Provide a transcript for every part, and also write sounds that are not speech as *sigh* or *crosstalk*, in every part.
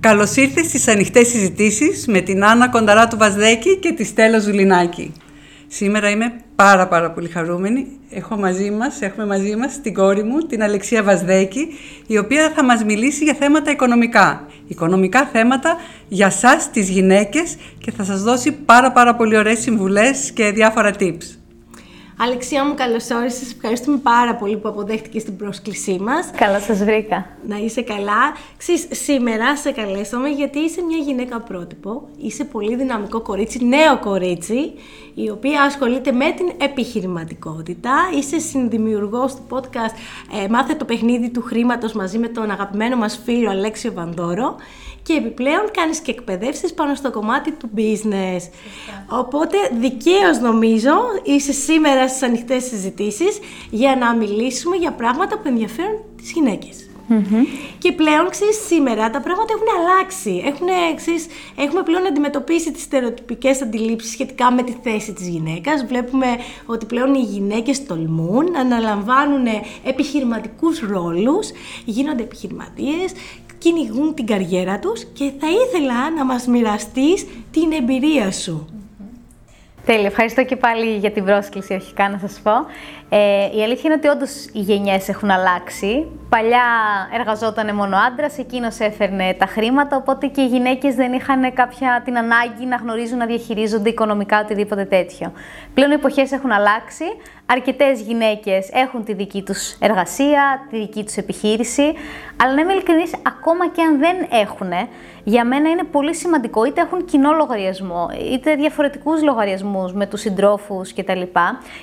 Καλώς ήρθες στις ανοιχτές συζητήσεις με την Άννα Κονταρά του Βαζδέκη και τη Στέλλα Ζουλινάκη. Σήμερα είμαι πάρα πάρα πολύ χαρούμενη. Έχω μαζί μας, έχουμε μαζί μας την κόρη μου, την Αλεξία Βαζδέκη, η οποία θα μας μιλήσει για θέματα οικονομικά. Οικονομικά θέματα για σας τις γυναίκες και θα σας δώσει πάρα πάρα πολύ ωραίες συμβουλές και διάφορα tips. Αλεξία μου, καλώς όρισες. Ευχαριστούμε πάρα πολύ που αποδέχτηκες την πρόσκλησή μας. Καλά σας βρήκα. Να είσαι καλά. Ξέρεις, σήμερα σε καλέσαμε γιατί είσαι μια γυναίκα πρότυπο. Είσαι πολύ δυναμικό κορίτσι, νέο κορίτσι, η οποία ασχολείται με την επιχειρηματικότητα. Είσαι συνδημιουργός του podcast ε, Μάθε το παιχνίδι του χρήματος μαζί με τον αγαπημένο μας φίλο Αλέξιο Βανδόρο και επιπλέον κάνεις και εκπαιδεύσεις πάνω στο κομμάτι του business. Οπότε δικαίως νομίζω είσαι σήμερα στις ανοιχτές συζητήσεις για να μιλήσουμε για πράγματα που ενδιαφέρουν τις γυναικες Και πλέον, ξέρεις, σήμερα τα πράγματα έχουν αλλάξει. Έχουν, ξέρεις, έχουμε πλέον αντιμετωπίσει τις στερεοτυπικές αντιλήψεις σχετικά με τη θέση της γυναίκας. Βλέπουμε ότι πλέον οι γυναίκες τολμούν, αναλαμβάνουν επιχειρηματικούς ρόλους, γίνονται επιχειρηματίες κυνηγούν την καριέρα τους και θα ήθελα να μας μοιραστείς την εμπειρία σου. Τέλεια, ευχαριστώ και πάλι για την πρόσκληση αρχικά να σας πω. Ε, η αλήθεια είναι ότι όντως οι γενιές έχουν αλλάξει. Παλιά εργαζόταν μόνο άντρας, εκείνος έφερνε τα χρήματα, οπότε και οι γυναίκες δεν είχαν κάποια την ανάγκη να γνωρίζουν να διαχειρίζονται οικονομικά οτιδήποτε τέτοιο. Πλέον οι εποχές έχουν αλλάξει. Αρκετές γυναίκες έχουν τη δική τους εργασία, τη δική τους επιχείρηση. Αλλά να είμαι ειλικρινής, ακόμα και αν δεν έχουν, για μένα είναι πολύ σημαντικό είτε έχουν κοινό λογαριασμό, είτε διαφορετικούς λογαριασμούς με τους συντρόφους κτλ.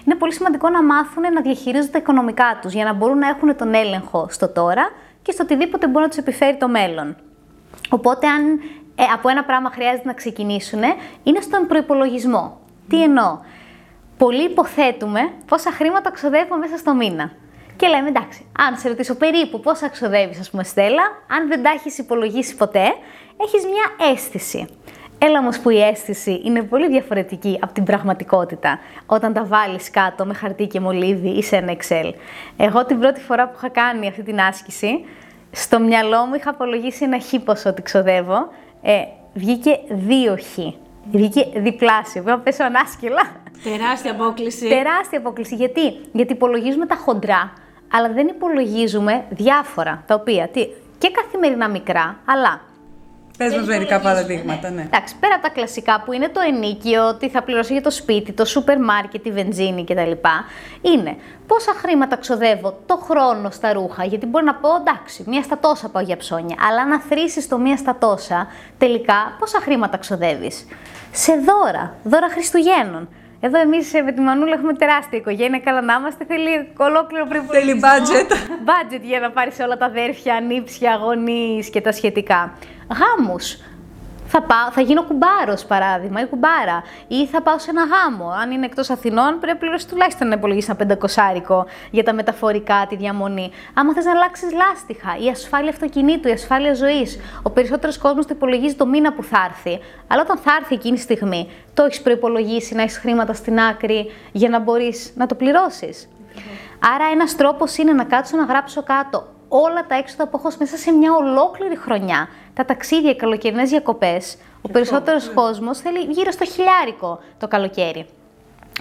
Είναι πολύ σημαντικό να μάθουν να διαχειρίζονται τα οικονομικά τους για να μπορούν να έχουν τον έλεγχο στο τώρα και στο οτιδήποτε μπορεί να τους επιφέρει το μέλλον. Οπότε, αν ε, από ένα πράγμα χρειάζεται να ξεκινήσουν, είναι στον προπολογισμό. Τι εννοώ; Πολλοί υποθέτουμε πόσα χρήματα ξοδεύω μέσα στο μήνα. Και λέμε εντάξει, αν σε ρωτήσω περίπου πόσα ξοδεύεις, ας πούμε, Στέλλα, αν δεν τα έχεις υπολογίσει ποτέ, έχεις μια αίσθηση. Έλα όμως που η αίσθηση είναι πολύ διαφορετική από την πραγματικότητα όταν τα βάλεις κάτω με χαρτί και μολύβι ή σε ένα Excel. Εγώ την πρώτη φορά που είχα κάνει αυτή την άσκηση, στο μυαλό μου είχα απολογίσει ένα χ ποσό ότι ξοδεύω, ε, βγήκε δύο χ. Βγήκε διπλάσιο. Πρέπει να πέσω ανάσκελα. Τεράστια απόκληση. Τεράστια απόκληση. Γιατί; Γιατί υπολογίζουμε τα χοντρά, αλλά δεν υπολογίζουμε διάφορα, τα οποία τι, και καθημερινά μικρά, αλλά Πες μας μερικά παραδείγματα, ναι. Εντάξει, πέρα από τα κλασικά που είναι το ενίκιο, τι θα πληρώσω για το σπίτι, το σούπερ μάρκετ, τη βενζίνη κτλ. Είναι πόσα χρήματα ξοδεύω το χρόνο στα ρούχα, γιατί μπορεί να πω εντάξει, μία στα τόσα πάω για ψώνια, αλλά αν αθροίσεις το μία στα τόσα, τελικά πόσα χρήματα ξοδεύεις; Σε δώρα, δώρα Χριστουγέννων. Εδώ εμείς ε, με τη Μανούλα έχουμε τεράστια οικογένεια. Καλά να είμαστε. Θέλει ολόκληρο προπολογισμό. Θέλει budget. budget για να πάρεις όλα τα αδέρφια, νύψια, γονείς και τα σχετικά. Γάμους. Θα, πάω, θα γίνω κουμπάρο, παράδειγμα, ή κουμπάρα. Ή θα πάω σε ένα γάμο. Αν είναι εκτός Αθηνών, πρέπει να πληρώσει τουλάχιστον να υπολογίσεις ένα πεντακοσάρικο για τα μεταφορικά, τη διαμονή. Άμα θες να αλλάξεις λάστιχα, η ασφάλεια αυτοκινήτου, η ασφάλεια ζωής. Ο περισσότερος κόσμος το υπολογίζει το μήνα που θα έρθει. Αλλά όταν θα έρθει εκείνη τη στιγμή, το έχεις προπολογίσει να έχεις χρήματα στην άκρη για να μπορείς να το πληρώσεις. Άρα, ένας τρόπος είναι να κάτσω να γράψω κάτω όλα τα έξοδα που έχω μέσα σε μια ολόκληρη χρονιά. Τα ταξίδια, οι καλοκαιρινές διακοπές. Ο περισσότερος κόσμος θέλει γύρω στο χιλιάρικο το καλοκαίρι.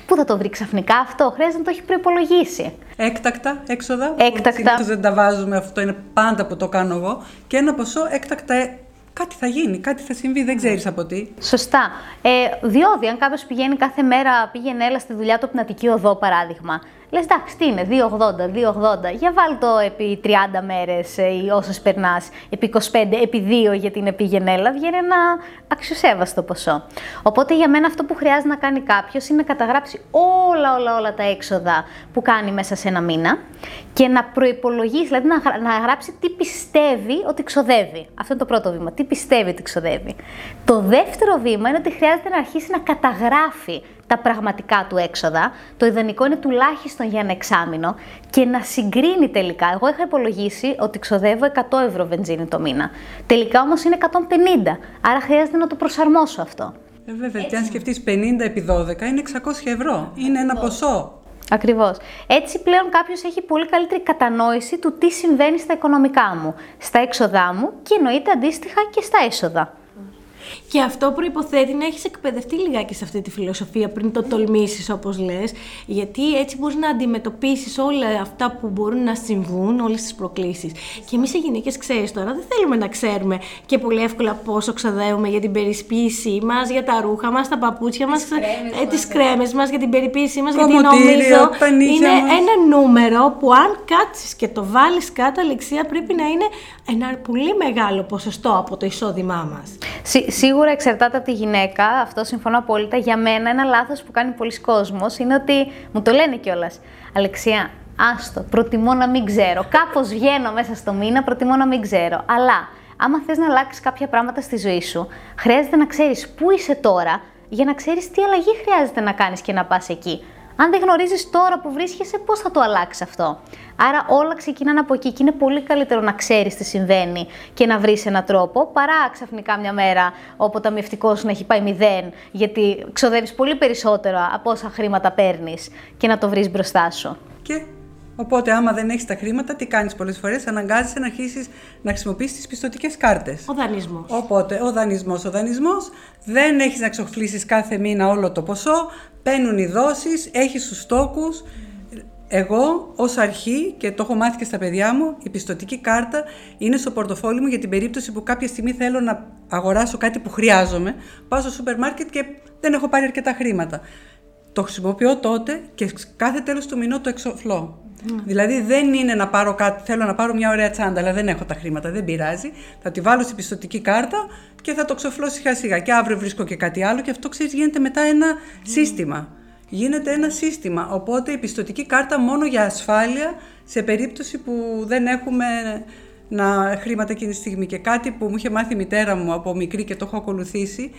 Πού θα το βρει ξαφνικά αυτό, χρειάζεται να το έχει προπολογίσει. Έκτακτα έξοδα. Έκτακτα. Συνήθως δεν τα βάζουμε, αυτό είναι πάντα που το κάνω εγώ. Και ένα ποσό έκτακτα ε, κάτι θα γίνει, κάτι θα συμβεί, δεν ξέρεις από τι. Σωστά. Ε, διόδια, αν κάποιος πηγαίνει κάθε μέρα, πήγαινε έλα στη δουλειά του από την Αττική Οδό, παράδειγμα. Λες, εντάξει, τι είναι, 2,80, 2,80. Για βάλ το επί 30 μέρες ή όσες περνάς, επί 25, επί 2 για την επιγενέλα, βγαίνει ένα αξιοσέβαστο ποσό. Οπότε για μένα αυτό που χρειάζεται να κάνει κάποιος είναι να καταγράψει όλα, όλα, όλα τα έξοδα που κάνει μέσα σε ένα μήνα και να προπολογίσει, δηλαδή να, να γράψει τι πιστεύει ότι ξοδεύει. Αυτό είναι το πρώτο βήμα. Τι πιστεύει ότι ξοδεύει. Το δεύτερο βήμα είναι ότι χρειάζεται να αρχίσει να καταγράφει τα πραγματικά του έξοδα. Το ιδανικό είναι τουλάχιστον για ένα εξάμεινο και να συγκρίνει τελικά. Εγώ είχα υπολογίσει ότι ξοδεύω 100 ευρώ βενζίνη το μήνα. Τελικά όμως είναι 150. Άρα χρειάζεται να το προσαρμόσω αυτό. Ε, βέβαια, και αν σκεφτείς 50 επί 12 είναι 600 ευρώ. Είναι ένα ποσό. Ακριβώς. Έτσι πλέον κάποιος έχει πολύ καλύτερη κατανόηση του τι συμβαίνει στα οικονομικά μου, στα έξοδά μου και εννοείται αντίστοιχα και στα έσοδα. Και αυτό προποθέτει να έχεις εκπαιδευτεί λιγάκι σε αυτή τη φιλοσοφία πριν το τολμήσεις, όπως λες, γιατί έτσι μπορείς να αντιμετωπίσεις όλα αυτά που μπορούν να συμβούν, όλες τις προκλήσεις. Και εμείς οι γυναίκες, ξέρεις τώρα, δεν θέλουμε να ξέρουμε και πολύ εύκολα πόσο ξαδέουμε για την περισποίησή μας, για τα ρούχα μας, τα παπούτσια μας, τις κρέμες μας, για την περιποίησή μας. Γιατί νομίζω είναι ένα νούμερο που αν κάτσεις και το βάλεις κάτω, Αλεξία, πρέπει να είναι ένα πολύ μεγάλο ποσοστό από το εισόδημά μας. Σίγουρα εξαρτάται από τη γυναίκα, αυτό συμφωνώ απόλυτα. Για μένα ένα λάθος που κάνει πολλοί κόσμος είναι ότι μου το λένε κιόλας. Αλεξία, άστο, προτιμώ να μην ξέρω. Κάπως βγαίνω μέσα στο μήνα, προτιμώ να μην ξέρω. Αλλά άμα θες να αλλάξεις κάποια πράγματα στη ζωή σου, χρειάζεται να ξέρεις πού είσαι τώρα για να ξέρεις τι αλλαγή χρειάζεται να κάνεις και να πας εκεί. Αν δεν γνωρίζεις τώρα που βρίσκεσαι, πώς θα το αλλάξεις αυτό; Άρα όλα ξεκινάνε από εκεί και είναι πολύ καλύτερο να ξέρεις τι συμβαίνει και να βρεις έναν τρόπο παρά ξαφνικά μια μέρα όπου το αμυευτικό σου να έχει πάει μηδέν, γιατί ξοδεύεις πολύ περισσότερο από όσα χρήματα παίρνεις και να το βρεις μπροστά σου. Και Οπότε, άμα δεν έχεις τα χρήματα, τι κάνεις πολλές φορές, αναγκάζεσαι να αρχίσεις να χρησιμοποιήσει τις πιστοτικές κάρτες. Ο δανεισμός. Οπότε, ο δανεισμός, ο δανεισμός, δεν έχεις να ξοφλήσει κάθε μήνα όλο το ποσό, παίρνουν οι δόσεις, έχεις τους στόχου. Εγώ, ως αρχή, και το έχω μάθει και στα παιδιά μου, η πιστοτική κάρτα είναι στο πορτοφόλι μου για την περίπτωση που κάποια στιγμή θέλω να αγοράσω κάτι που χρειάζομαι. Πάω στο σούπερ μάρκετ και δεν έχω πάρει αρκετά χρήματα. Το χρησιμοποιώ τότε και κάθε τέλος του μηνό το εξοφλώ. Δηλαδή δεν είναι να πάρω κάτι, θέλω να πάρω μια ωραία τσάντα, αλλά δεν έχω τα χρήματα, δεν πειράζει. Θα τη βάλω στην πιστοτική κάρτα και θα το ξοφλώ σιγά σιγά. Και αύριο βρίσκω και κάτι άλλο και αυτό ξέρεις γίνεται μετά ένα σύστημα. Γίνεται ένα σύστημα. Οπότε η πιστοτική κάρτα μόνο για ασφάλεια σε περίπτωση που δεν έχουμε να χρήματα εκείνη τη στιγμή. Και κάτι που μου είχε μάθει η μητέρα μου από μικρή και το έχω ακολουθήσει,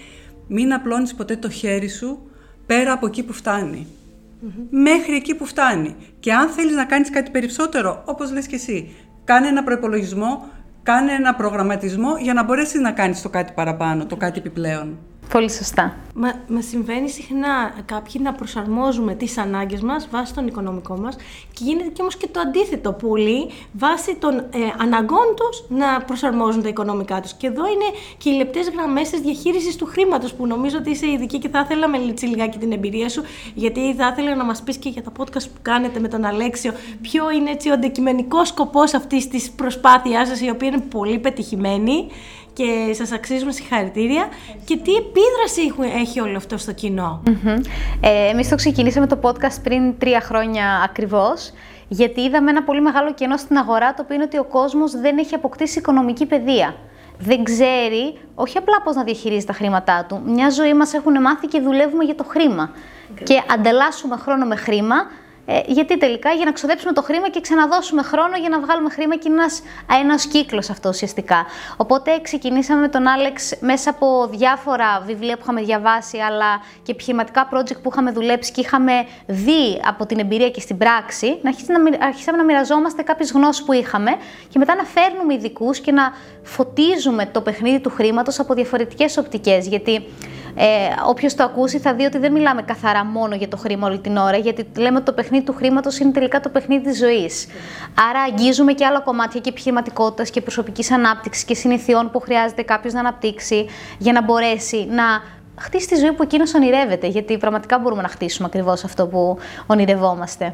μην απλώνεις ποτέ το χέρι σου πέρα από εκεί που φτάνει μέχρι εκεί που φτάνει. Και αν θέλεις να κάνεις κάτι περισσότερο, όπως λες και εσύ, κάνε ένα προπολογισμό, κάνε ένα προγραμματισμό για να μπορέσεις να κάνεις το κάτι παραπάνω, το κάτι επιπλέον. Πολύ σωστά. Μα, μα συμβαίνει συχνά κάποιοι να προσαρμόζουμε τις ανάγκες μας βάσει των οικονομικών μας και γίνεται και όμως και το αντίθετο. Πολλοί βάσει των ε, αναγκών τους να προσαρμόζουν τα οικονομικά τους. Και εδώ είναι και οι λεπτές γραμμές της διαχείρισης του χρήματος που νομίζω ότι είσαι ειδική και θα ήθελα με λιγάκι την εμπειρία σου γιατί θα ήθελα να μας πεις και για τα podcast που κάνετε με τον Αλέξιο ποιο είναι έτσι ο αντικειμενικός σκοπός αυτής της προσπάθειάς σας η οποία είναι πολύ πετυχημένη και σας αξίζουμε συγχαρητήρια και τι επίδραση έχει όλο αυτό στο κοινό; Mm-hmm. Ε, εμείς το ξεκινήσαμε το podcast πριν τρία χρόνια ακριβώς γιατί είδαμε ένα πολύ μεγάλο κενό στην αγορά το οποίο είναι ότι ο κόσμος δεν έχει αποκτήσει οικονομική παιδεία. Δεν ξέρει όχι απλά πώς να διαχειρίζει τα χρήματά του. Μια ζωή μας έχουν μάθει και δουλεύουμε για το χρήμα. Και αντελάσσουμε χρόνο με χρήμα ε, γιατί τελικά για να ξοδέψουμε το χρήμα και ξαναδώσουμε χρόνο για να βγάλουμε χρήμα και είναι ένας, ένας κύκλος αυτό ουσιαστικά. Οπότε ξεκινήσαμε με τον Άλεξ μέσα από διάφορα βιβλία που είχαμε διαβάσει αλλά και επιχειρηματικά project που είχαμε δουλέψει και είχαμε δει από την εμπειρία και στην πράξη να αρχίσαμε να μοιραζόμαστε κάποιες γνώσεις που είχαμε και μετά να φέρνουμε ειδικούς και να φωτίζουμε το παιχνίδι του χρήματος από διαφορετικές οπτικές. Γιατί ε, Όποιος το ακούσει θα δει ότι δεν μιλάμε καθαρά μόνο για το χρήμα όλη την ώρα, γιατί λέμε ότι το παιχνίδι του χρήματος είναι τελικά το παιχνίδι της ζωής. Άρα αγγίζουμε και άλλα κομμάτια και επιχειρηματικότητας και προσωπικής ανάπτυξης και συνηθιών που χρειάζεται κάποιος να αναπτύξει για να μπορέσει να χτίσει τη ζωή που εκείνος ονειρεύεται. Γιατί πραγματικά μπορούμε να χτίσουμε ακριβώς αυτό που ονειρευόμαστε.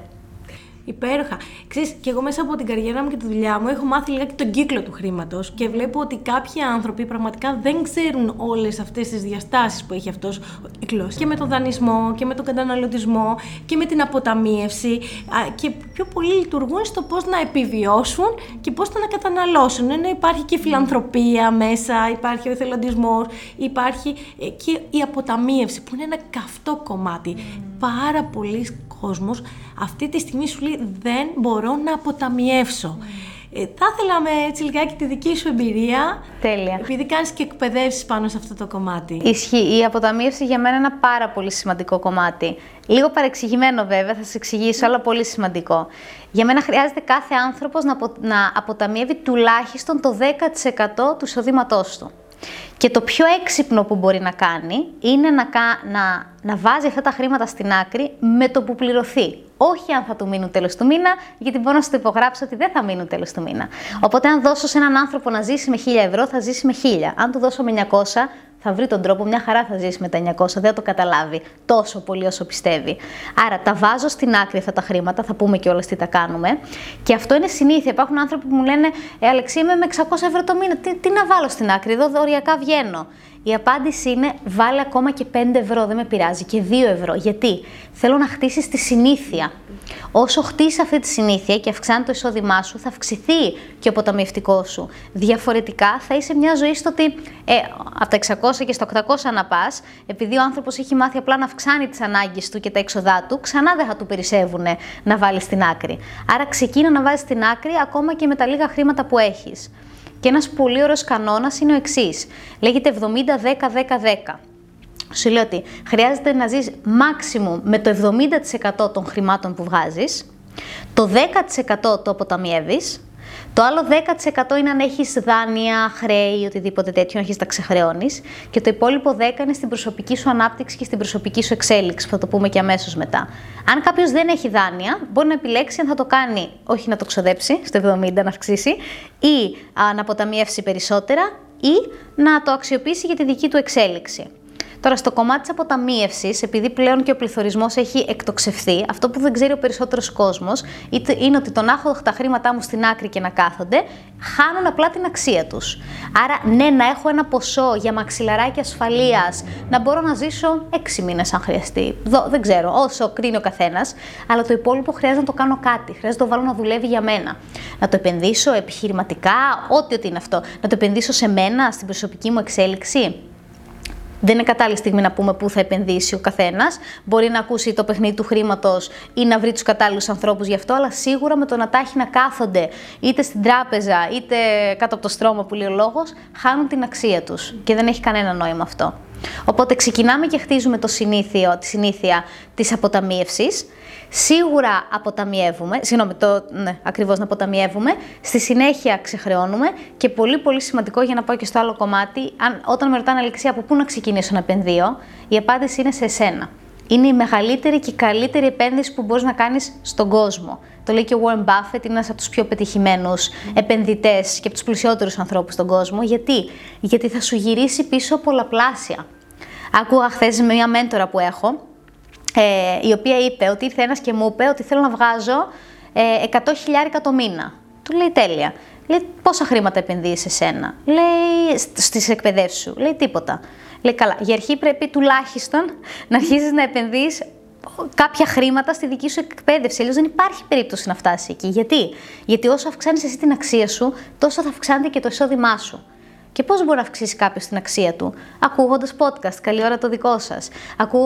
Υπέροχα. Ξέρεις, και εγώ μέσα από την καριέρα μου και τη δουλειά μου έχω μάθει λιγάκι τον κύκλο του χρήματος και βλέπω ότι κάποιοι άνθρωποι πραγματικά δεν ξέρουν όλες αυτές τις διαστάσεις που έχει αυτός ο κύκλο. Και με τον δανεισμό και με τον καταναλωτισμό και με την αποταμίευση. Και πιο πολύ λειτουργούν στο πώς να επιβιώσουν και πώς να καταναλώσουν. Ενώ υπάρχει και η φιλανθρωπία μέσα, υπάρχει ο εθελοντισμός, υπάρχει ε, και η αποταμίευση που είναι ένα καυτό κομμάτι. Πάρα πολλοί κόσμος αυτή τη στιγμή σου λέει δεν μπορώ να αποταμιεύσω. Ε, θα ήθελα με έτσι λιγάκι τη δική σου εμπειρία. Τέλεια. Επειδή κάνεις και εκπαιδεύσεις πάνω σε αυτό το κομμάτι. Ισχύει. Η αποταμίευση για μένα είναι ένα πάρα πολύ σημαντικό κομμάτι. Λίγο παρεξηγημένο βέβαια, θα σα εξηγήσω, αλλά πολύ σημαντικό. Για μένα χρειάζεται κάθε άνθρωπος να, να αποταμιεύει τουλάχιστον το 10% του εισοδήματός του. Και το πιο έξυπνο που μπορεί να κάνει είναι να, να, να βάζει αυτά τα χρήματα στην άκρη με το που πληρωθεί. Όχι αν θα του μείνουν τέλος του μήνα, γιατί μπορώ να σου το υπογράψω ότι δεν θα μείνουν τέλος του μήνα. Οπότε, αν δώσω σε έναν άνθρωπο να ζήσει με 1000 ευρώ, θα ζήσει με 1000. Αν του δώσω με 900, θα βρει τον τρόπο, μια χαρά θα ζήσει με τα 900, δεν θα το καταλάβει τόσο πολύ όσο πιστεύει. Άρα τα βάζω στην άκρη αυτά τα χρήματα, θα πούμε κιόλας τι τα κάνουμε. Και αυτό είναι συνήθεια. Υπάρχουν άνθρωποι που μου λένε, Ε, Αλεξή, είμαι με 600 ευρώ το μήνα. Τι, τι να βάλω στην άκρη, εδώ οριακά βγαίνω. Η απάντηση είναι βάλε ακόμα και 5 ευρώ, δεν με πειράζει, και 2 ευρώ. Γιατί; Θέλω να χτίσεις τη συνήθεια. Όσο χτίσεις αυτή τη συνήθεια και αυξάνει το εισόδημά σου, θα αυξηθεί και ο αποταμιευτικός σου. Διαφορετικά θα είσαι μια ζωή στο ότι ε, από τα 600 και στα 800 να πας, επειδή ο άνθρωπος έχει μάθει απλά να αυξάνει τις ανάγκες του και τα έξοδά του, ξανά δεν θα του περισσεύουν να βάλεις στην άκρη. Άρα ξεκίνα να βάζεις στην άκρη ακόμα και με τα λίγα χρήματα που έχεις. Και ένας πολύ ωραίος κανόνας είναι ο εξής. Λέγεται 70-10-10-10. Σου λέω ότι χρειάζεται να ζεις maximum με το 70% των χρημάτων που βγάζεις, το 10% το αποταμιεύεις, το άλλο 10% είναι αν έχεις δάνεια, χρέη, οτιδήποτε τέτοιο, να έχει τα ξεχρεώνεις. Και το υπόλοιπο 10% είναι στην προσωπική σου ανάπτυξη και στην προσωπική σου εξέλιξη, που θα το πούμε και αμέσως μετά. Αν κάποιος δεν έχει δάνεια, μπορεί να επιλέξει αν θα το κάνει, όχι να το ξοδέψει στο 70 να αυξήσει, ή να αποταμιεύσει περισσότερα, ή να το αξιοποιήσει για τη δική του εξέλιξη. Τώρα, στο κομμάτι της αποταμίευσης, επειδή πλέον και ο πληθωρισμός έχει εκτοξευθεί, αυτό που δεν ξέρει ο περισσότερος κόσμος είναι ότι το να έχω τα χρήματά μου στην άκρη και να κάθονται, χάνουν απλά την αξία τους. Άρα, ναι, να έχω ένα ποσό για μαξιλαράκι ασφαλείας, να μπορώ να ζήσω έξι μήνες αν χρειαστεί. δεν ξέρω, όσο κρίνει ο καθένας, αλλά το υπόλοιπο χρειάζεται να το κάνω κάτι. Χρειάζεται να το βάλω να δουλεύει για μένα. Να το επενδύσω επιχειρηματικά, ό,τι ότι είναι αυτό. Να το επενδύσω σε μένα, στην προσωπική μου εξέλιξη. Δεν είναι κατάλληλη στιγμή να πούμε πού θα επενδύσει ο καθένας. Μπορεί να ακούσει το παιχνίδι του χρήματος ή να βρει τους κατάλληλους ανθρώπους γι' αυτό, αλλά σίγουρα με το να τα έχει να κάθονται είτε στην τράπεζα είτε κάτω από το στρώμα που λέει ο λόγος, χάνουν την αξία τους. Και δεν έχει κανένα νόημα αυτό. Οπότε ξεκινάμε και χτίζουμε το συνήθιο, τη συνήθεια της αποταμίευσης. Σίγουρα αποταμιεύουμε, συγγνώμη, το, ναι, ακριβώς να αποταμιεύουμε, στη συνέχεια ξεχρεώνουμε και πολύ πολύ σημαντικό για να πάω και στο άλλο κομμάτι, αν, όταν με ρωτάνε Αλεξία από πού να ξεκινήσω να επενδύω, η απάντηση είναι σε εσένα. Είναι η μεγαλύτερη και καλύτερη επένδυση που μπορείς να κάνεις στον κόσμο. Το λέει και ο Warren Buffett, είναι ένας από τους πιο πετυχημένους επενδυτές και από τους πλουσιότερους ανθρώπους στον κόσμο. Γιατί; Γιατί θα σου γυρίσει πίσω πολλαπλάσια. Άκουγα χθες με μια μέντορα που έχω, ε, η οποία είπε ότι ήρθε ένας και μου είπε ότι θέλω να βγάζω ε, 100 χιλιάρικα το μήνα. Του λέει τέλεια. Λέει πόσα χρήματα επενδύεις σε σένα; Λέει στις εκπαιδεύσεις σου. Λέει τίποτα. Λέει καλά. Για αρχή πρέπει τουλάχιστον *laughs* να αρχίσεις να επενδύεις κάποια χρήματα στη δική σου εκπαίδευση. Αλλιώς δεν υπάρχει περίπτωση να φτάσει εκεί. Γιατί; Γιατί όσο αυξάνεις εσύ την αξία σου, τόσο θα αυξάνεται και το εισόδημά σου. Και πώς μπορεί να αυξήσει κάποιος την αξία του, ακούγοντας podcast, καλή ώρα το δικό σας,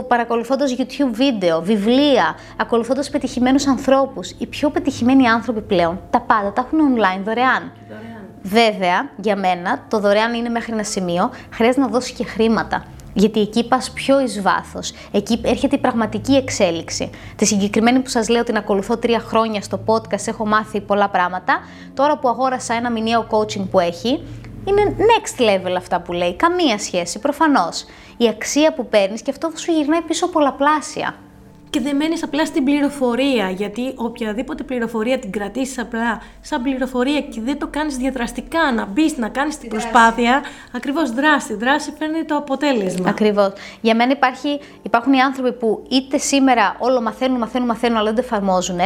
παρακολουθώντας YouTube βίντεο, βιβλία, ακολουθώντας πετυχημένους ανθρώπους. Οι πιο πετυχημένοι άνθρωποι πλέον τα πάντα τα έχουν online δωρεάν. δωρεάν. Βέβαια, για μένα, το δωρεάν είναι μέχρι ένα σημείο, χρειάζεται να δώσεις και χρήματα. Γιατί εκεί πας πιο εις βάθος. Εκεί έρχεται η πραγματική εξέλιξη. Τη συγκεκριμένη που σας λέω την ακολουθώ τρία χρόνια στο podcast, έχω μάθει πολλά πράγματα. Τώρα που αγόρασα ένα μηνιαίο coaching που έχει, είναι next level αυτά που λέει. Καμία σχέση, προφανώς. Η αξία που παίρνεις και αυτό σου γυρνάει πίσω πολλαπλάσια. Και δεν μένεις απλά στην πληροφορία, γιατί οποιαδήποτε πληροφορία την κρατήσεις απλά σαν πληροφορία και δεν το κάνεις διαδραστικά, να μπεις, να κάνεις την προσπάθεια. Ακριβώς δράση. Δράση φέρνει το αποτέλεσμα. Ακριβώς. Για μένα υπάρχει, υπάρχουν οι άνθρωποι που είτε σήμερα όλο μαθαίνουν, μαθαίνουν, μαθαίνουν, αλλά δεν το εφαρμόζουν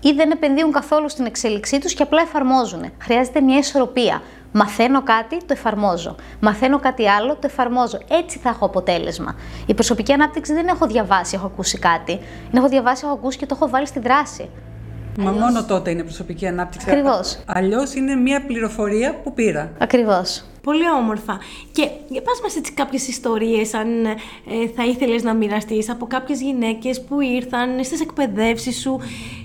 ή δεν επενδύουν καθόλου στην εξέλιξή τους και απλά εφαρμόζουν. Χρειάζεται μια ισορροπία. Μαθαίνω κάτι, το εφαρμόζω. Μαθαίνω κάτι άλλο, το εφαρμόζω. Έτσι θα έχω αποτέλεσμα. Η προσωπική ανάπτυξη δεν έχω διαβάσει, έχω ακούσει κάτι. Δεν έχω διαβάσει, έχω ακούσει και το έχω βάλει στη δράση. Μα μόνο τότε είναι προσωπική ανάπτυξη. Ακριβώς. Αλλιώς είναι μια πληροφορία που πήρα. Ακριβώς. Πολύ όμορφα. Και για πας μας έτσι κάποιες ιστορίες, αν ε, θα ήθελες να μοιραστείς από κάποιες γυναίκες που ήρθαν στις εκπαιδεύσεις σου,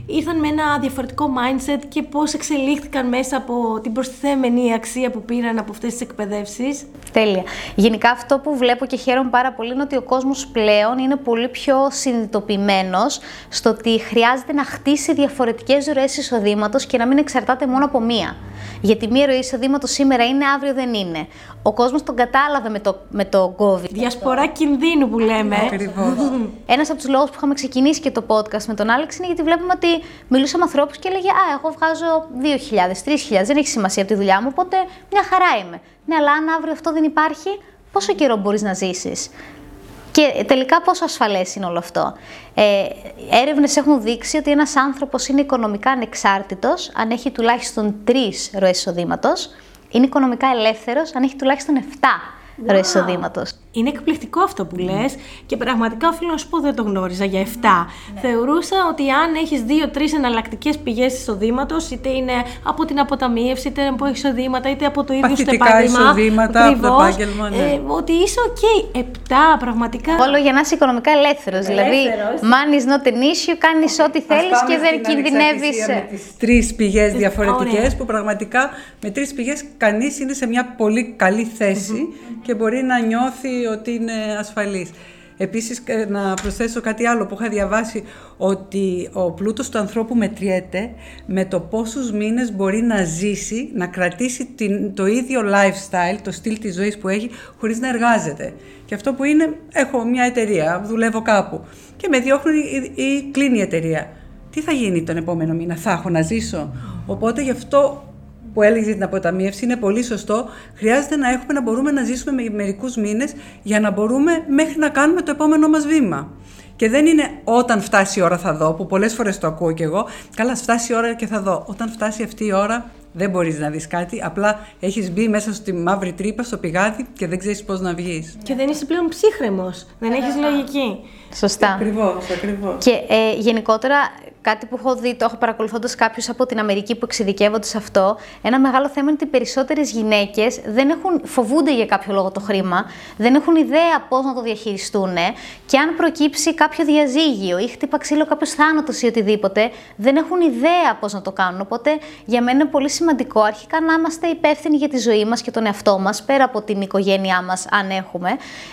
ήρθαν με ένα διαφορετικό mindset και πώς εξελίχθηκαν μέσα από την προστιθέμενη αξία που πήραν από αυτές τις εκπαιδεύσεις; Τέλεια. Γενικά αυτό που βλέπω και χαίρομαι πάρα πολύ είναι ότι ο κόσμος πλέον είναι πολύ πιο συνειδητοποιημένος στο ότι χρειάζεται να χτίσει διαφορετικές ροές εισοδήματος και να μην εξαρτάται μόνο από μία. Γιατί μία ροή εισοδήματος σήμερα είναι, αύριο δεν είναι. Ο κόσμος τον κατάλαβε με το, με το COVID. Διασπορά κινδύνου που λέμε. Ακριβώς. Ένας από τους λόγους που είχαμε ξεκινήσει και το podcast με τον Άλεξ είναι γιατί βλέπουμε ότι μιλούσαμε με ανθρώπους και έλεγε Α, εγώ βγάζω 2.000, 3.000, δεν έχει σημασία από τη δουλειά μου, οπότε μια χαρά είμαι. Ναι, αλλά αν αύριο αυτό δεν υπάρχει, πόσο καιρό μπορείς να ζήσεις; Και τελικά πόσο ασφαλές είναι όλο αυτό. Ε, έρευνες έχουν δείξει ότι ένας άνθρωπος είναι οικονομικά ανεξάρτητος αν έχει τουλάχιστον τρεις ροές εισοδήματος, είναι οικονομικά ελεύθερος αν έχει τουλάχιστον 7 wow. ροές εισοδήματος. Είναι εκπληκτικό αυτό που λες και πραγματικά οφείλω να σου πω δεν το γνώριζα για 7. Ναι. Θεωρούσα ότι αν έχεις δύο-τρεις εναλλακτικές πηγές εισοδήματος, είτε είναι από την αποταμίευση, είτε από εισοδήματα, είτε από το ίδιο στο επάγγελμα. εισοδήματα, από το επάγγελμα. Ναι. Ε, ότι είσαι ok. Okay. 7 πραγματικά. Όλο για να είσαι οικονομικά ελεύθερος. Δηλαδή, money is not an issue, κάνεις ό,τι θέλεις και δεν κινδυνεύεις. Με τις τρεις πηγές διαφορετικές που πραγματικά με τρεις πηγές κανείς είναι σε μια πολύ καλή θέση και μπορεί να νιώθει ότι είναι ασφαλής. Επίσης, ε, να προσθέσω κάτι άλλο που είχα διαβάσει, ότι ο πλούτος του ανθρώπου μετριέται με το πόσους μήνες μπορεί να ζήσει, να κρατήσει την, το ίδιο lifestyle, το στυλ της ζωής που έχει, χωρίς να εργάζεται. Και αυτό που είναι, έχω μια εταιρεία, δουλεύω κάπου και με διώχνουν ή, ή κλείνει η εταιρεία. Τι θα γίνει τον επόμενο μήνα, θα έχω να ζήσω; Οπότε γι' αυτό που έλεγε για την αποταμίευση είναι πολύ σωστό. Χρειάζεται να έχουμε να μπορούμε να ζήσουμε με μερικούς μήνες για να μπορούμε μέχρι να κάνουμε το επόμενό μας βήμα. Και δεν είναι όταν φτάσει η ώρα θα δω, που πολλές φορές το ακούω κι εγώ. Καλά, φτάσει η ώρα και θα δω. Όταν φτάσει αυτή η ώρα, δεν μπορείς να δεις κάτι. Απλά έχεις μπει μέσα στη μαύρη τρύπα, στο πηγάδι και δεν ξέρεις πώς να βγεις. Και δεν είσαι πλέον ψύχρεμος. Δεν έχεις λογική. Σωστά. Ακριβώς, ακριβώς. Και ε, γενικότερα κάτι που έχω δει, το έχω παρακολουθώντας κάποιους από την Αμερική που εξειδικεύονται σε αυτό. Ένα μεγάλο θέμα είναι ότι οι περισσότερες γυναίκες δεν έχουν, φοβούνται για κάποιο λόγο το χρήμα, δεν έχουν ιδέα πώς να το διαχειριστούν και αν προκύψει κάποιο διαζύγιο ή χτύπα ξύλο κάποιος θάνατος ή οτιδήποτε, δεν έχουν ιδέα πώς να το κάνουν. Οπότε για μένα είναι πολύ σημαντικό αρχικά να είμαστε υπεύθυνοι για τη ζωή μας και τον εαυτό μας, πέρα από την οικογένειά μας, αν έχουμε,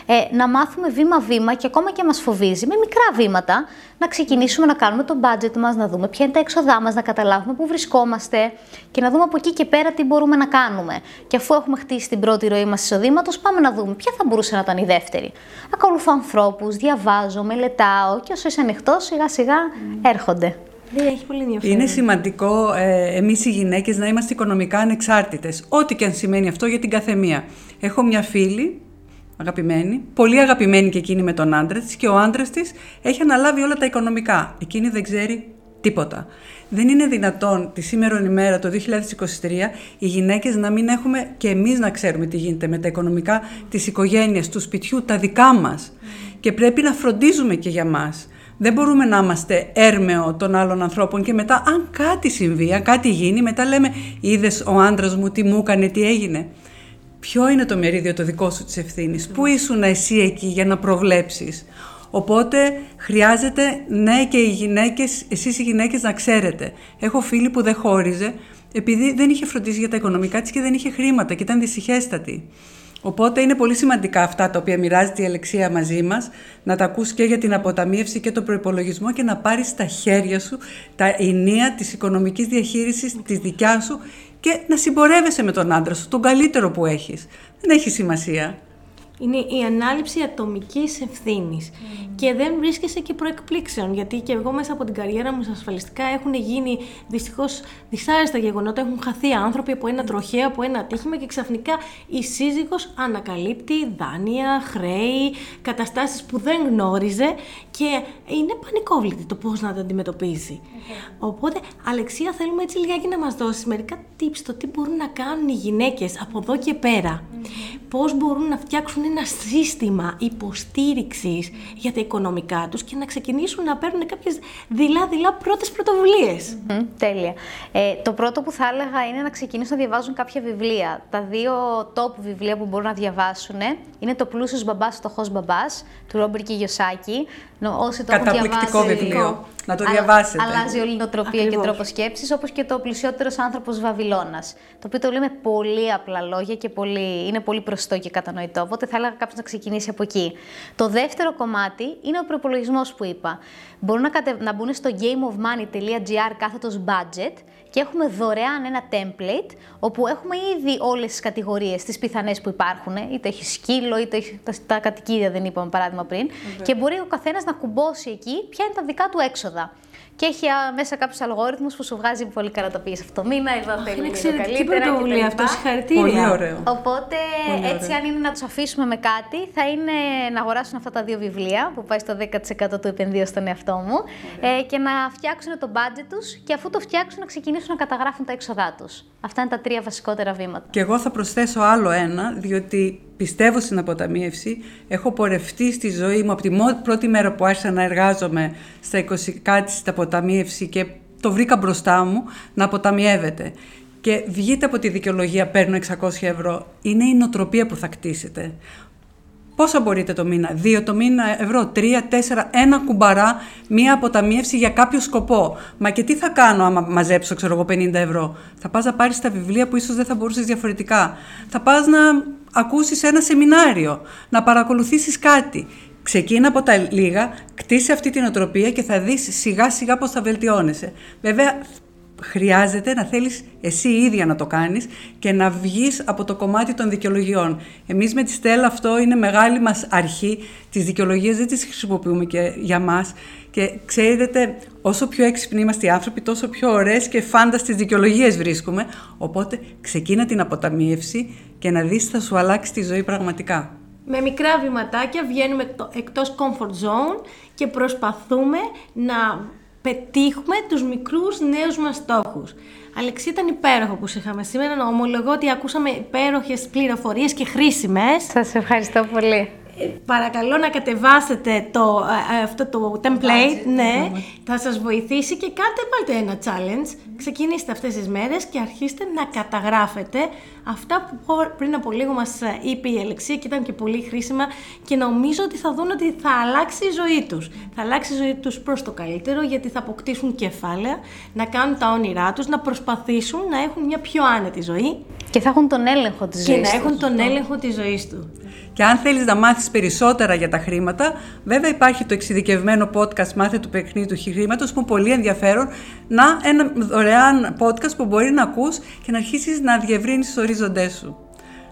ε, να μάθουμε βήμα-βήμα και ακόμα και μας φοβίζει με μικρά βήματα να ξεκινήσουμε να κάνουμε το budget μας, να δούμε ποια είναι τα έξοδά μας, να καταλάβουμε πού βρισκόμαστε και να δούμε από εκεί και πέρα τι μπορούμε να κάνουμε. Και αφού έχουμε χτίσει την πρώτη ροή μας εισοδήματος, πάμε να δούμε ποια θα μπορούσε να ήταν η δεύτερη. Ακολουθώ ανθρώπους, διαβάζω, μελετάω και όσο είσαι ανοιχτός, σιγά σιγά έρχονται. Ναι, έχει πολύ ενδιαφέρον. Είναι σημαντικό ε, εμείς οι γυναίκες να είμαστε οικονομικά ανεξάρτητες. Ό,τι και αν σημαίνει αυτό για την καθεμία. Έχω μια φίλη αγαπημένη, πολύ αγαπημένη και εκείνη με τον άντρα της και ο άντρας της έχει αναλάβει όλα τα οικονομικά. Εκείνη δεν ξέρει τίποτα. Δεν είναι δυνατόν τη σήμερα ημέρα, το 2023, οι γυναίκες να μην έχουμε και εμείς να ξέρουμε τι γίνεται με τα οικονομικά της οικογένειας, του σπιτιού, τα δικά μας. Και πρέπει να φροντίζουμε και για μας. Δεν μπορούμε να είμαστε έρμεο των άλλων ανθρώπων και μετά αν κάτι συμβεί, αν κάτι γίνει, μετά λέμε είδες ο άντρας μου τι μου έκανε, τι έγινε. Ποιο είναι το μερίδιο το δικό σου της ευθύνης, πού ήσουν εσύ εκεί για να προβλέψεις; Οπότε χρειάζεται ναι και οι γυναίκες, εσείς οι γυναίκες να ξέρετε. Έχω φίλη που δεν χώριζε επειδή δεν είχε φροντίσει για τα οικονομικά της και δεν είχε χρήματα και ήταν δυσυχέστατη. Οπότε είναι πολύ σημαντικά αυτά τα οποία μοιράζεται η Αλεξία μαζί μας, να τα ακούς και για την αποταμίευση και τον προπολογισμό και να πάρεις στα χέρια σου τα ενία της οικονομικής διαχείρισης της δικιάς σου και να συμπορεύεσαι με τον άντρα σου, τον καλύτερο που έχεις. Δεν έχει σημασία. Είναι η ανάληψη ατομικής ευθύνης. Και δεν βρίσκεσαι και προεκπλήξεων, γιατί και εγώ μέσα από την καριέρα μου ασφαλιστικά έχουν γίνει δυστυχώς δυσάρεστα γεγονότα, έχουν χαθεί άνθρωποι από ένα τροχαίο, από ένα ατύχημα και ξαφνικά η σύζυγος ανακαλύπτει δάνεια, χρέη, καταστάσεις που δεν γνώριζε και είναι πανικόβλητη το πώς να τα αντιμετωπίσει. Οπότε, Αλεξία, θέλουμε έτσι λιγάκι να μας δώσεις μερικά tips το τι μπορούν να κάνουν οι γυναίκες από εδώ και πέρα. Πώς μπορούν να φτιάξουν ένα σύστημα υποστήριξης για τα οικονομικά τους και να ξεκινήσουν να παίρνουν κάποιες δειλά-δειλά πρώτες πρωτοβουλίες. τέλεια. Ε, το πρώτο που θα έλεγα είναι να ξεκινήσουν να διαβάζουν κάποια βιβλία. Τα δύο top βιβλία που μπορούν να διαβάσουν είναι το «Πλούσιος μπαμπάς, φτωχός μπαμπάς» του Ρόμπερ Κιγιοσάκη. Όσοι το Καταπληκτικό έχουν διαβάσει, βιβλίο. Να το διαβάσετε. Αλλάζει όλη η νοοτροπία και τρόπος σκέψης, όπως και το πλουσιότερος άνθρωπος Βαβυλώνας. Το οποίο το λέει με πολύ απλά λόγια και πολύ, είναι πολύ prostό και κατανοητό. Οπότε θα έλεγα κάποιος να ξεκινήσει από εκεί. Το δεύτερο κομμάτι είναι ο προπολογισμός που είπα. Μπορούν να, κατε, να μπουν στο gameofmoney.gr κάθετος budget και έχουμε δωρεάν ένα template όπου έχουμε ήδη όλες τις κατηγορίες, τις πιθανές που υπάρχουν. Είτε έχει σκύλο, είτε έχει τα, τα κατοικίδια, δεν είπαμε παράδειγμα πριν. Και μπορεί ο καθένας να κουμπώσει εκεί ποια είναι τα δικά του έξοδα. Και έχει α, μέσα κάποιους αλγόριθμους που σου βγάζει πολύ καρατοποίηση αυτό το μήνα, εδώ θέλει Είναι λίγο εξαιρετική καλύτερα. πρωτοβουλία κτλ. αυτός, συγχαρητήρια. Πολύ ωραίο. Οπότε, Πολύ έτσι, ωραία. αν είναι να τους αφήσουμε με κάτι, θα είναι να αγοράσουν αυτά τα δύο βιβλία που πάει στο 10% του επενδύω στον εαυτό μου ε, και να φτιάξουν το budget τους και αφού το φτιάξουν να ξεκινήσουν να καταγράφουν τα έξοδά τους. Αυτά είναι τα τρία βασικότερα βήματα. Και εγώ θα προσθέσω άλλο ένα, διότι πιστεύω στην αποταμίευση. Έχω πορευτεί στη ζωή μου από τη μο- πρώτη μέρα που άρχισα να εργάζομαι στα 20 κάτι στην αποταμίευση και το βρήκα μπροστά μου να αποταμιεύεται. Και βγείτε από τη δικαιολογία παίρνω 600 ευρώ. Είναι η νοοτροπία που θα κτίσετε. Πόσα μπορείτε το μήνα, δύο το μήνα ευρώ, τρία, τέσσερα, ένα κουμπαρά, μία αποταμίευση για κάποιο σκοπό. Μα και τι θα κάνω άμα μαζέψω, ξέρω εγώ, 50 ευρώ; Θα πας να πάρεις τα βιβλία που ίσως δεν θα μπορούσες διαφορετικά. Θα πας να ακούσεις ένα σεμινάριο, να παρακολουθήσεις κάτι. Ξεκίνα από τα λίγα, κτίσε αυτή την οτροπία και θα δεις σιγά σιγά πώς θα βελτιώνεσαι. Βέβαια, χρειάζεται να θέλεις εσύ η ίδια να το κάνεις και να βγεις από το κομμάτι των δικαιολογιών. Εμείς με τη Στέλλα αυτό είναι μεγάλη μας αρχή. Τις δικαιολογίες δεν τις χρησιμοποιούμε και για μας. Και ξέρετε, όσο πιο έξυπνοι είμαστε οι άνθρωποι, τόσο πιο ωραίες και φάνταστες δικαιολογίες βρίσκουμε. Οπότε ξεκίνα την αποταμίευση και να δεις τι θα σου αλλάξει τη ζωή πραγματικά. Με μικρά βηματάκια βγαίνουμε εκτό- εκτός comfort zone και προσπαθούμε να πετύχουμε τους μικρούς νέους μας στόχους. Αλεξή, ήταν υπέροχο που σε είχαμε σήμερα. Να ομολογώ ότι ακούσαμε υπέροχες πληροφορίες και χρήσιμες. Σας ευχαριστώ πολύ. Ε, παρακαλώ να κατεβάσετε το, ε, ε, αυτό το template, ναι, θα σας βοηθήσει και κάντε βάλτε ένα challenge. Ξεκινήστε αυτές τις μέρες και αρχίστε να καταγράφετε αυτά που πο- πριν από λίγο μας ε, είπε η Αλεξία και ήταν και πολύ χρήσιμα και νομίζω ότι θα δουν ότι θα αλλάξει η ζωή τους. Θα αλλάξει η ζωή τους προς το καλύτερο γιατί θα αποκτήσουν κεφάλαια, να κάνουν τα όνειρά τους, να προσπαθήσουν να έχουν μια πιο άνετη ζωή Και θα έχουν τον έλεγχο της ζωή και να έχουν τον έλεγχο της ζωής του. Και αν θέλεις να μάθεις περισσότερα για τα χρήματα, βέβαια υπάρχει το εξειδικευμένο podcast «Μάθε του παιχνίδι του χρήματος» που είναι πολύ ενδιαφέρον. Να ένα δωρεάν podcast που μπορεί να ακούς και να αρχίσεις να διευρύνεις τους ορίζοντές σου.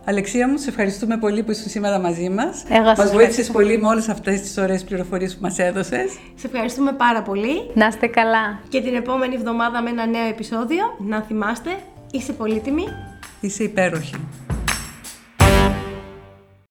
Αλεξία μου, σε ευχαριστούμε πολύ που ήσουν σήμερα μαζί μας. Εγώ σας μας βοήθησες πολύ με όλες αυτές τις ωραίες πληροφορίες που μας έδωσες. Σε ευχαριστούμε πάρα πολύ. Να είστε καλά. Και την επόμενη εβδομάδα με ένα νέο επεισόδιο. Να θυμάστε, είσαι πολύτιμη. Είσαι υπέροχη.